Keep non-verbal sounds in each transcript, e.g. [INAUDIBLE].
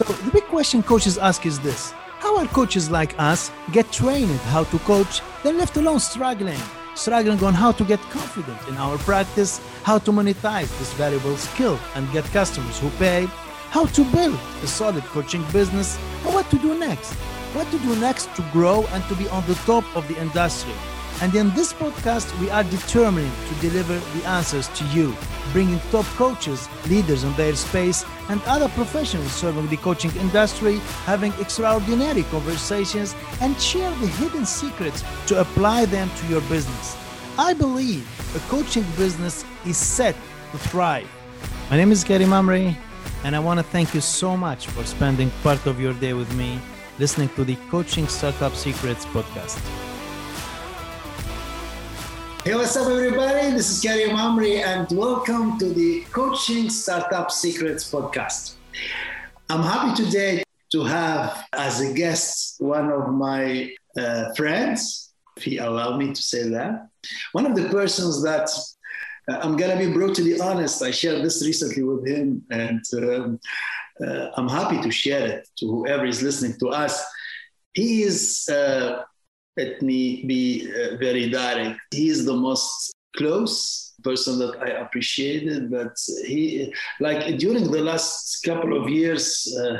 So the big question coaches ask is this How are coaches like us get trained how to coach, then left alone struggling? Struggling on how to get confident in our practice, how to monetize this valuable skill and get customers who pay, how to build a solid coaching business, and what to do next. What to do next to grow and to be on the top of the industry. And in this podcast, we are determined to deliver the answers to you, bringing top coaches, leaders in their space, and other professionals serving the coaching industry, having extraordinary conversations, and share the hidden secrets to apply them to your business. I believe a coaching business is set to thrive. My name is Karim Amri, and I want to thank you so much for spending part of your day with me listening to the Coaching Startup Secrets podcast. Hey, what's up, everybody? This is Karim Amri, and welcome to the Coaching Startup Secrets podcast. I'm happy today to have as a guest one of my uh, friends, if he allow me to say that, one of the persons that uh, I'm gonna be brutally honest. I shared this recently with him, and um, uh, I'm happy to share it to whoever is listening to us. He is uh, let me be uh, very direct. He is the most close person that I appreciated, but he, like during the last couple of years, uh,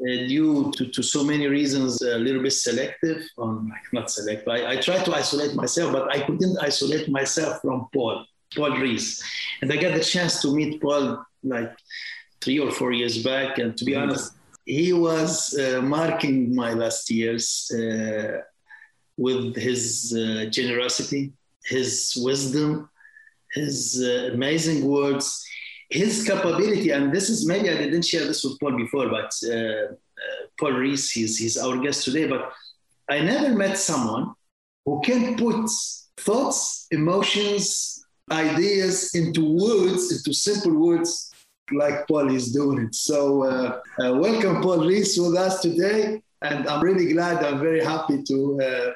uh, due to, to so many reasons, a little bit selective on like not selective. I, I tried to isolate myself, but I couldn't isolate myself from Paul, Paul Rees. And I got the chance to meet Paul like three or four years back. And to be mm-hmm. honest, he was uh, marking my last years. Uh, with his uh, generosity, his wisdom, his uh, amazing words, his capability. And this is maybe I didn't share this with Paul before, but uh, uh, Paul Rees, he's, he's our guest today. But I never met someone who can put thoughts, emotions, ideas into words, into simple words like Paul is doing it. So, uh, uh, welcome, Paul Rees, with us today. And I'm really glad, I'm very happy to uh,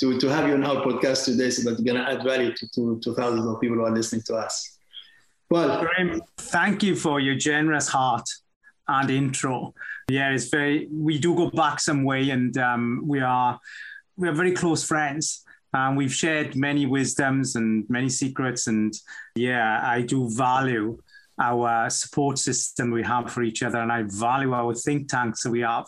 to, to have you on our podcast today so that you're going to add value to, to, to thousands of people who are listening to us. Well, Graham, thank you for your generous heart and intro. Yeah, it's very, we do go back some way and um, we are, we are very close friends. And we've shared many wisdoms and many secrets. And yeah, I do value our support system we have for each other. And I value our think tanks that we have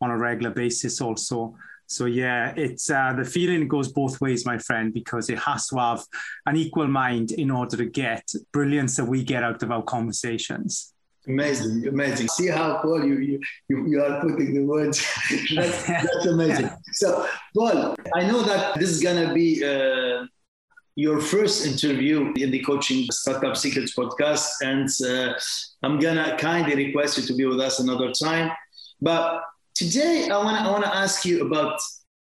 on a regular basis also. So yeah, it's uh, the feeling goes both ways, my friend, because it has to have an equal mind in order to get brilliance that we get out of our conversations. Amazing, amazing. See how Paul you you, you are putting the words. [LAUGHS] that's, that's amazing. So Paul, I know that this is gonna be. Uh, your first interview in the Coaching Startup Secrets podcast, and uh, I'm gonna kindly request you to be with us another time. But Today, I want to I ask you about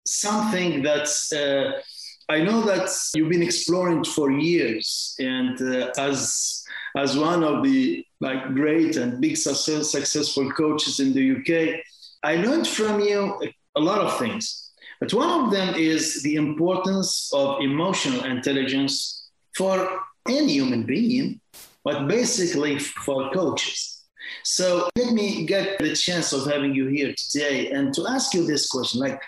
something that's. Uh, I know that you've been exploring for years, and uh, as as one of the like great and big success, successful coaches in the UK, I learned from you a lot of things. But one of them is the importance of emotional intelligence for any human being, but basically for coaches. So let me get the chance of having you here today and to ask you this question like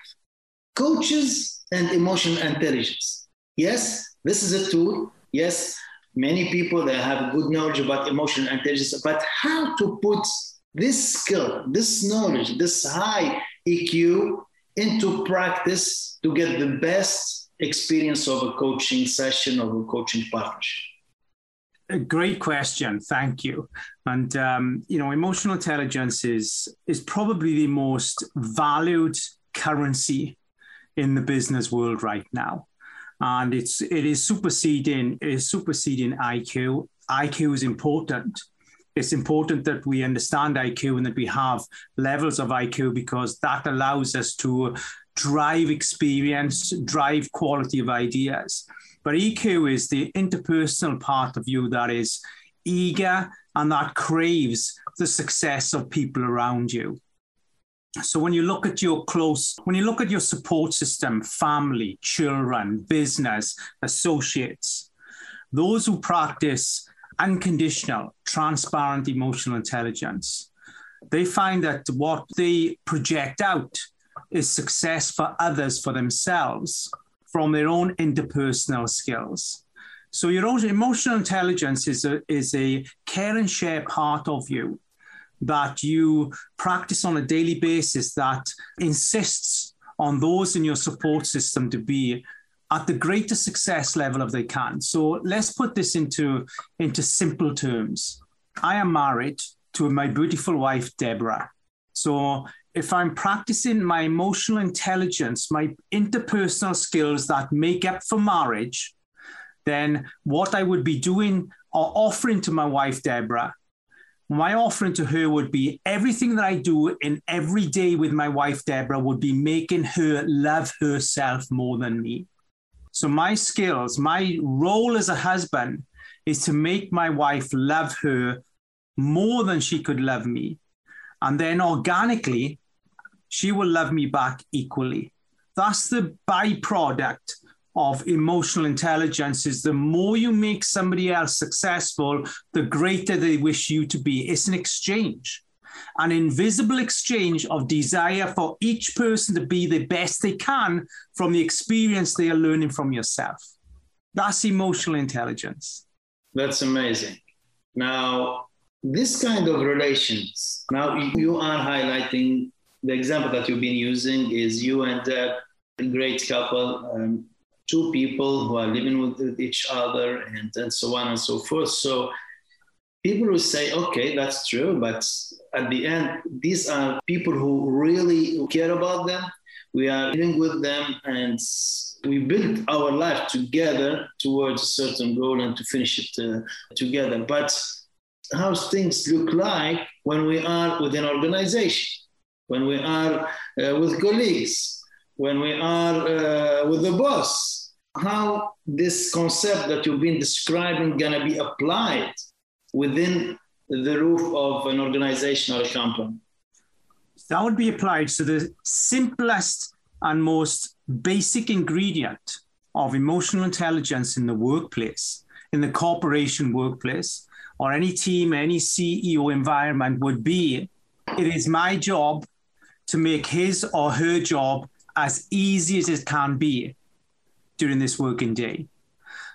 coaches and emotional intelligence. Yes, this is a tool. Yes, many people that have good knowledge about emotional intelligence, but how to put this skill, this knowledge, this high EQ into practice to get the best experience of a coaching session or a coaching partnership? A great question. Thank you. And um, you know, emotional intelligence is is probably the most valued currency in the business world right now. And it's it is superseding it is superseding IQ. IQ is important. It's important that we understand IQ and that we have levels of IQ because that allows us to drive experience, drive quality of ideas. But EQ is the interpersonal part of you that is eager and that craves the success of people around you. So when you look at your close, when you look at your support system, family, children, business, associates, those who practice unconditional, transparent emotional intelligence, they find that what they project out is success for others, for themselves, from their own interpersonal skills. So your own emotional intelligence is a, is a care and share part of you that you practice on a daily basis that insists on those in your support system to be at the greatest success level of they can. So let's put this into, into simple terms. I am married to my beautiful wife, Deborah. So if I'm practicing my emotional intelligence, my interpersonal skills that make up for marriage, then what I would be doing or offering to my wife, Deborah, my offering to her would be everything that I do in every day with my wife, Deborah, would be making her love herself more than me. So, my skills, my role as a husband is to make my wife love her more than she could love me. And then organically, she will love me back equally. That's the byproduct of emotional intelligence is the more you make somebody else successful, the greater they wish you to be. It's an exchange, an invisible exchange of desire for each person to be the best they can from the experience they are learning from yourself. That's emotional intelligence. That's amazing. Now, this kind of relations, now you are highlighting the example that you've been using is you and a great couple. Um, two people who are living with each other and, and so on and so forth. So people will say, okay, that's true, but at the end, these are people who really care about them. We are living with them and we build our life together towards a certain goal and to finish it uh, together. But how things look like when we are within organization, when we are uh, with colleagues, when we are uh, with the boss, how this concept that you've been describing going to be applied within the roof of an organization or a company? That would be applied to the simplest and most basic ingredient of emotional intelligence in the workplace, in the corporation workplace, or any team, any CEO environment would be it is my job to make his or her job as easy as it can be during this working day.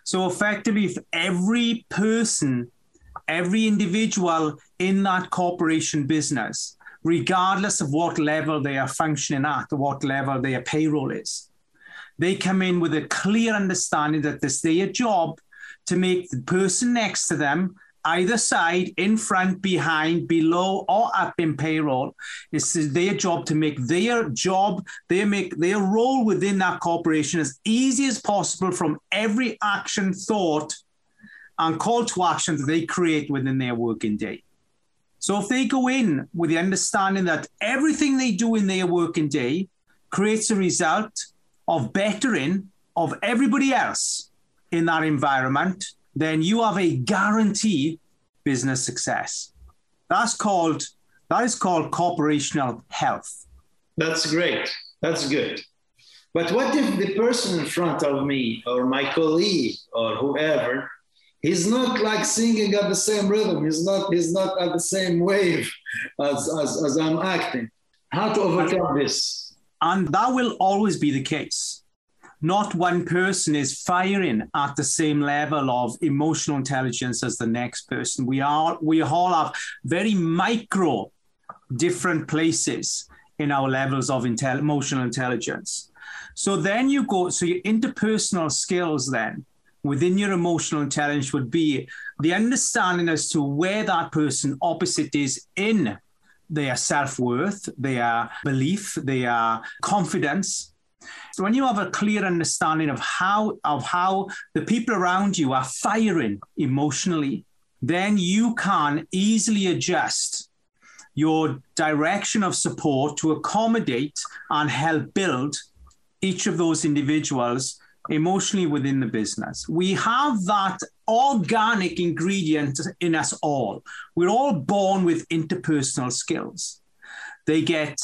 So effectively, if every person, every individual in that corporation business, regardless of what level they are functioning at or what level their payroll is, they come in with a clear understanding that this is their job to make the person next to them either side, in front, behind, below, or up in payroll. It's their job to make their job, they make their role within that corporation as easy as possible from every action, thought, and call to action that they create within their working day. So if they go in with the understanding that everything they do in their working day creates a result of bettering of everybody else in that environment, then you have a guarantee business success. That's called that is called corporational health. That's great. That's good. But what if the person in front of me or my colleague or whoever he's not like singing at the same rhythm he's not he's not at the same wave as, as, as i'm acting how to overcome this and that will always be the case not one person is firing at the same level of emotional intelligence as the next person. We are we all have very micro different places in our levels of intel- emotional intelligence. So then you go, so your interpersonal skills then within your emotional intelligence would be the understanding as to where that person opposite is in their self worth, their belief, their confidence, so when you have a clear understanding of how of how the people around you are firing emotionally, then you can easily adjust your direction of support to accommodate and help build each of those individuals emotionally within the business. We have that organic ingredient in us all. We're all born with interpersonal skills. They get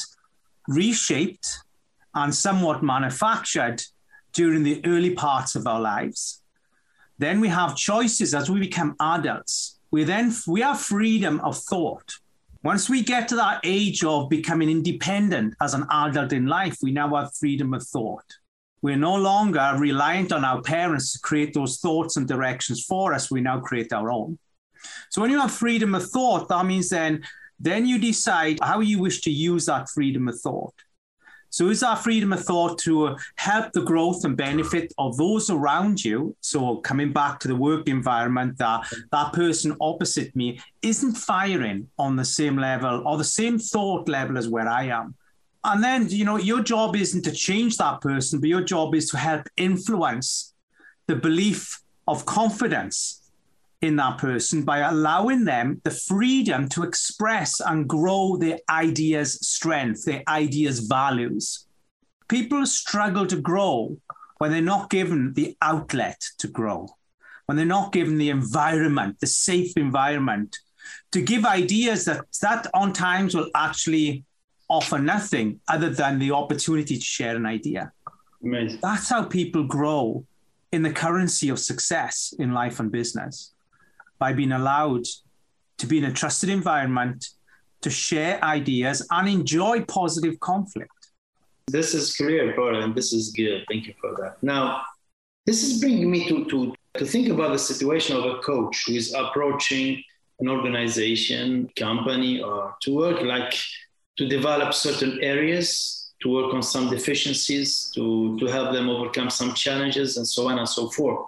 reshaped and somewhat manufactured during the early parts of our lives. Then we have choices as we become adults. We then we have freedom of thought. Once we get to that age of becoming independent as an adult in life, we now have freedom of thought. We're no longer reliant on our parents to create those thoughts and directions for us. We now create our own. So when you have freedom of thought, that means then then you decide how you wish to use that freedom of thought. So is that freedom of thought to help the growth and benefit of those around you? So coming back to the work environment, that that person opposite me isn't firing on the same level or the same thought level as where I am. And then, you know, your job isn't to change that person, but your job is to help influence the belief of confidence in that person by allowing them the freedom to express and grow their ideas' strength, their ideas' values. People struggle to grow when they're not given the outlet to grow, when they're not given the environment, the safe environment to give ideas that, that on times will actually offer nothing other than the opportunity to share an idea. Amazing. That's how people grow in the currency of success in life and business by being allowed to be in a trusted environment, to share ideas and enjoy positive conflict. This is clear, Paul, and this is good. Thank you for that. Now, this is bringing me to, to, to think about the situation of a coach who is approaching an organization, company, or to work like to develop certain areas, to work on some deficiencies, to, to help them overcome some challenges, and so on and so forth.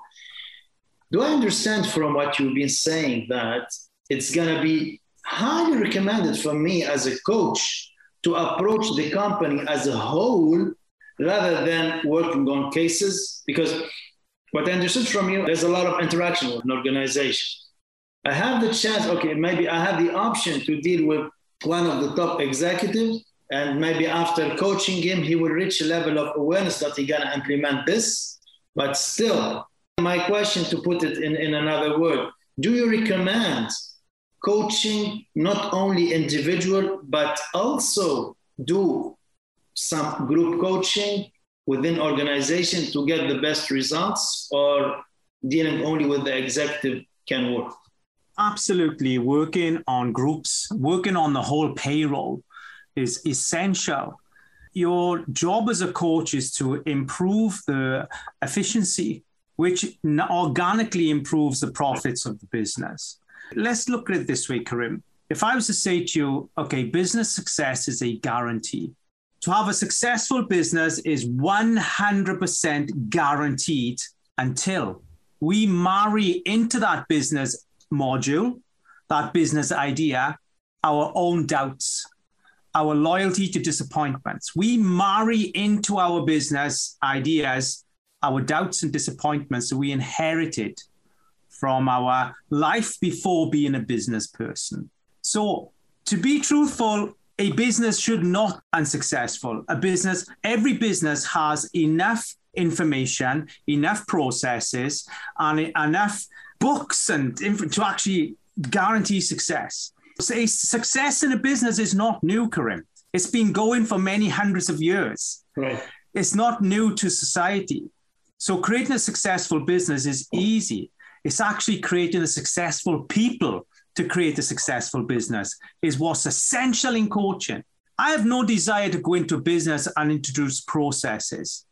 Do I understand from what you've been saying that it's going to be highly recommended for me as a coach to approach the company as a whole rather than working on cases? Because what I understood from you, there's a lot of interaction with an organization. I have the chance, okay, maybe I have the option to deal with one of the top executives and maybe after coaching him he will reach a level of awareness that he's going to implement this but still my question to put it in, in another word do you recommend coaching not only individual but also do some group coaching within organization to get the best results or dealing only with the executive can work absolutely working on groups, working on the whole payroll is essential. Your job as a coach is to improve the efficiency, which organically improves the profits of the business. Let's look at it this way, Karim. If I was to say to you, okay, business success is a guarantee. To have a successful business is 100% guaranteed until we marry into that business module, that business idea, our own doubts, our loyalty to disappointments. We marry into our business ideas our doubts and disappointments that we inherited from our life before being a business person. So, to be truthful, a business should not be unsuccessful. A business, every business has enough information, enough processes, and enough books and to actually guarantee success. So success in a business is not new, Karim. It's been going for many hundreds of years. Right. It's not new to society. So creating a successful business is easy. It's actually creating a successful people to create a successful business is what's essential in coaching. I have no desire to go into business and introduce processes.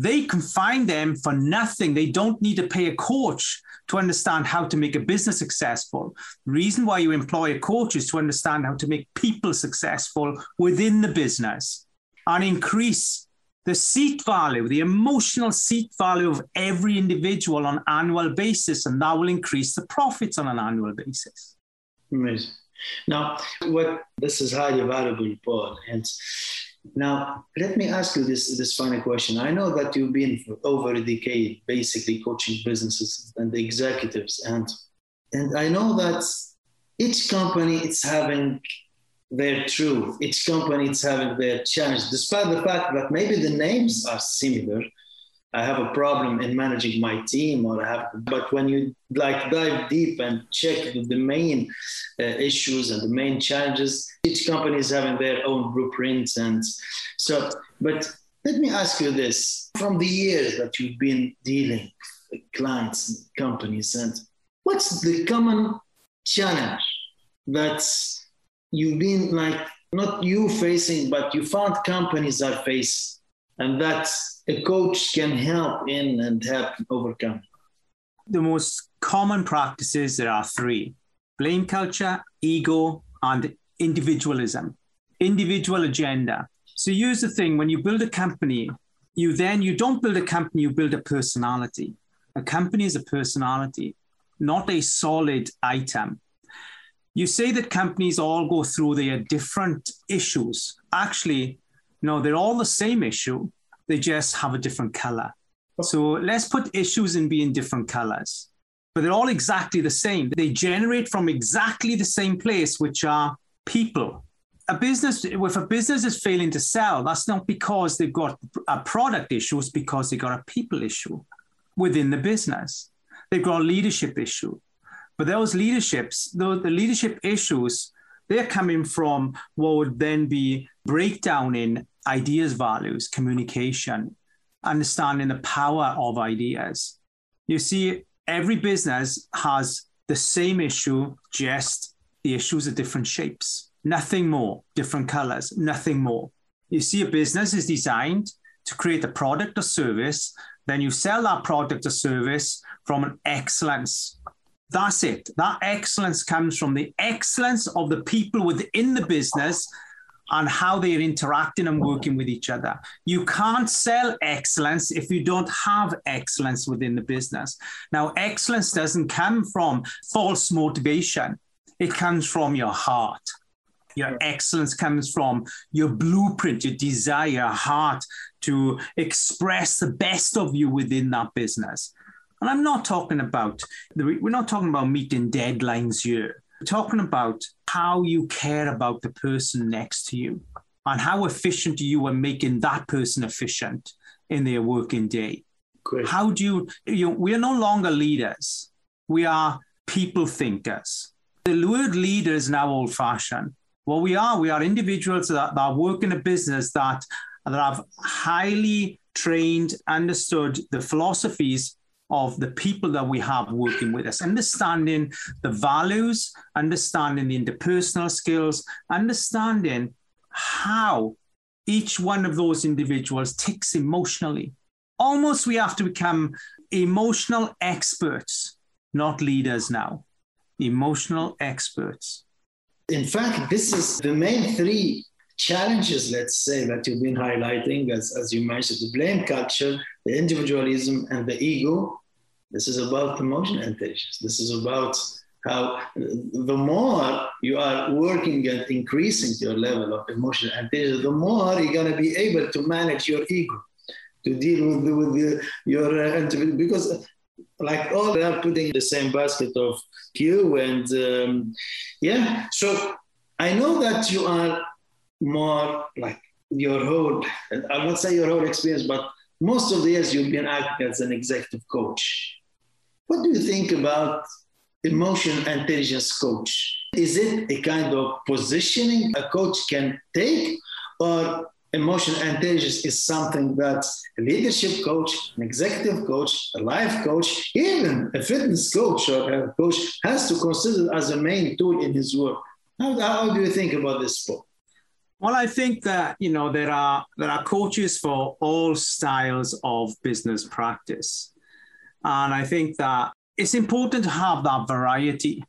They can find them for nothing. They don't need to pay a coach to understand how to make a business successful. The reason why you employ a coach is to understand how to make people successful within the business and increase the seat value, the emotional seat value of every individual on annual basis, and that will increase the profits on an annual basis. Amazing. Now, what this is highly valuable, Paul, and now, let me ask you this, this final question. I know that you've been over a decade basically coaching businesses and the executives, and and I know that each company is having their truth. Each company is having their challenge, despite the fact that maybe the names are similar. I have a problem in managing my team, or I have. But when you like dive deep and check the, main uh, issues and the main challenges, each company is having their own blueprints, and so. But let me ask you this: from the years that you've been dealing with clients, and companies, and what's the common challenge that you've been like not you facing, but you found companies are facing, and that a coach can help in and help overcome? The most common practices there are three blame culture, ego, and individualism, individual agenda. So here's the thing when you build a company, you then you don't build a company, you build a personality. A company is a personality, not a solid item. You say that companies all go through their different issues. Actually, no, they're all the same issue. They just have a different color. So let's put issues in being different colors, but they're all exactly the same. They generate from exactly the same place, which are people. A business, if a business is failing to sell, that's not because they've got a product issue, it's because they've got a people issue within the business. They've got a leadership issue. But those leaderships, the leadership issues, they're coming from what would then be breakdown in ideas, values, communication, understanding the power of ideas. You see, every business has the same issue, just the issues are different shapes. Nothing more, different colors, nothing more. You see, a business is designed to create a product or service, then you sell that product or service from an excellence. That's it. That excellence comes from the excellence of the people within the business and how they're interacting and working with each other. You can't sell excellence if you don't have excellence within the business. Now, excellence doesn't come from false motivation, it comes from your heart. Your excellence comes from your blueprint, your desire, your heart to express the best of you within that business. And I'm not talking about, we're not talking about meeting deadlines here. We're talking about how you care about the person next to you and how efficient you are making that person efficient in their working day. Great. How do you, you know, we are no longer leaders. We are people thinkers. The word leader is now old fashioned. What we are, we are individuals that, that work in a business that, that have highly trained, understood the philosophies of the people that we have working with us, understanding the values, understanding the interpersonal skills, understanding how each one of those individuals ticks emotionally. Almost we have to become emotional experts, not leaders now, emotional experts. In fact, this is the main three challenges, let's say, that you've been highlighting, as, as you mentioned, the blame culture, the individualism, and the ego. This is about emotional intelligence. This is about how the more you are working at increasing your level of emotional intelligence, the more you're going to be able to manage your ego, to deal with, with the, your uh, because like all they are putting the same basket of you and um, yeah. So I know that you are more like your whole, I won't say your whole experience, but most of the years you've been acting as an executive coach. What do you think about emotion intelligence coach? Is it a kind of positioning a coach can take, or emotion intelligence is something that a leadership coach, an executive coach, a life coach, even a fitness coach or a coach has to consider as a main tool in his work? How, how do you think about this, Paul? Well, I think that you know there are there are coaches for all styles of business practice, and I think that it's important to have that variety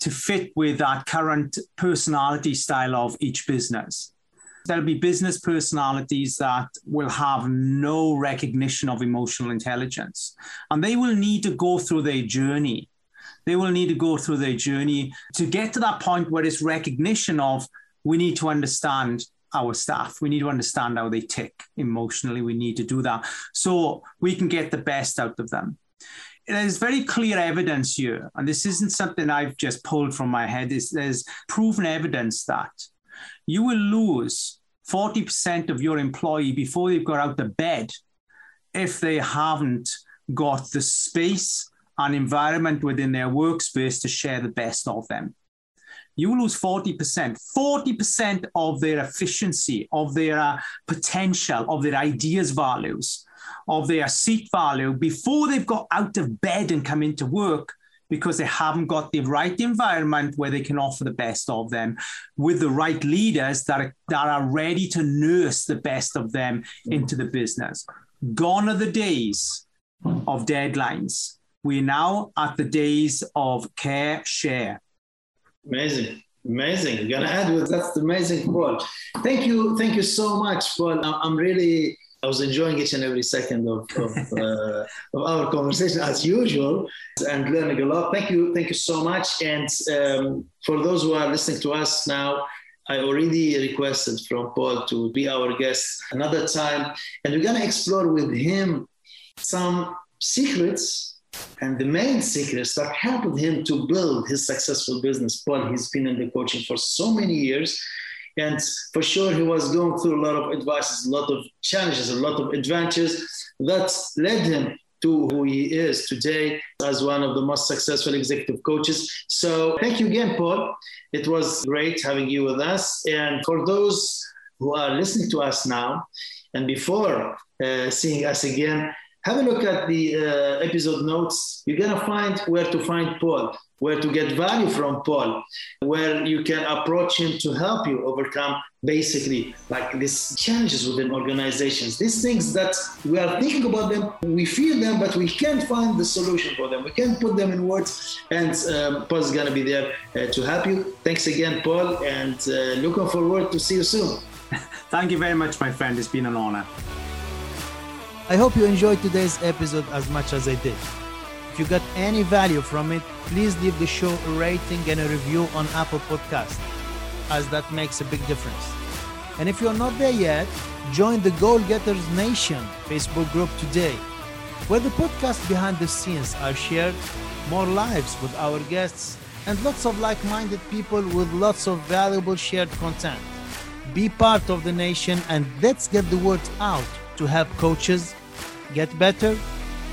to fit with that current personality style of each business. There'll be business personalities that will have no recognition of emotional intelligence, and they will need to go through their journey. They will need to go through their journey to get to that point where it's recognition of we need to understand our staff. We need to understand how they tick emotionally. We need to do that so we can get the best out of them. There's very clear evidence here, and this isn't something I've just pulled from my head. There's, there's proven evidence that you will lose 40% of your employee before they've got out of bed if they haven't got the space and environment within their workspace to share the best of them you lose 40%, 40% of their efficiency, of their uh, potential, of their ideas values, of their seat value before they've got out of bed and come into work because they haven't got the right environment where they can offer the best of them with the right leaders that are, that are ready to nurse the best of them into the business. Gone are the days of deadlines. We're now at the days of care share. Amazing. Amazing. You're gonna add with that's amazing, Paul. Thank you, thank you so much, Paul. I'm really I was enjoying each and every second of, of, [LAUGHS] uh, of, our conversation as usual and learning a lot. Thank you, thank you so much. And um, for those who are listening to us now, I already requested from Paul to be our guest another time, and we're gonna explore with him some secrets and the main secrets that helped him to build his successful business. Paul, he's been in the coaching for so many years and for sure, he was going through a lot of advices, a lot of challenges, a lot of adventures that led him to who he is today as one of the most successful executive coaches. So thank you again, Paul. It was great having you with us. And for those who are listening to us now, and before uh, seeing us again, have a look at the uh, episode notes. You're going to find where to find Paul, where to get value from Paul, where you can approach him to help you overcome basically like these challenges within organizations. These things that we are thinking about them, we feel them, but we can't find the solution for them. We can't put them in words. And um, Paul is going to be there uh, to help you. Thanks again, Paul, and uh, looking forward to see you soon. [LAUGHS] Thank you very much, my friend. It's been an honor. I hope you enjoyed today's episode as much as I did. If you got any value from it, please leave the show a rating and a review on Apple Podcast, as that makes a big difference. And if you're not there yet, join the Goal Getters Nation Facebook group today, where the podcast behind the scenes are shared, more lives with our guests, and lots of like minded people with lots of valuable shared content. Be part of the nation and let's get the word out to help coaches get better,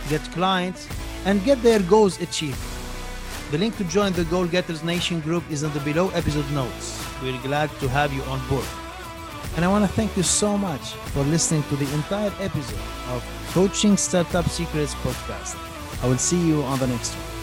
get clients, and get their goals achieved. The link to join the Goal Getters Nation group is in the below episode notes. We're glad to have you on board. And I want to thank you so much for listening to the entire episode of Coaching Startup Secrets podcast. I will see you on the next one.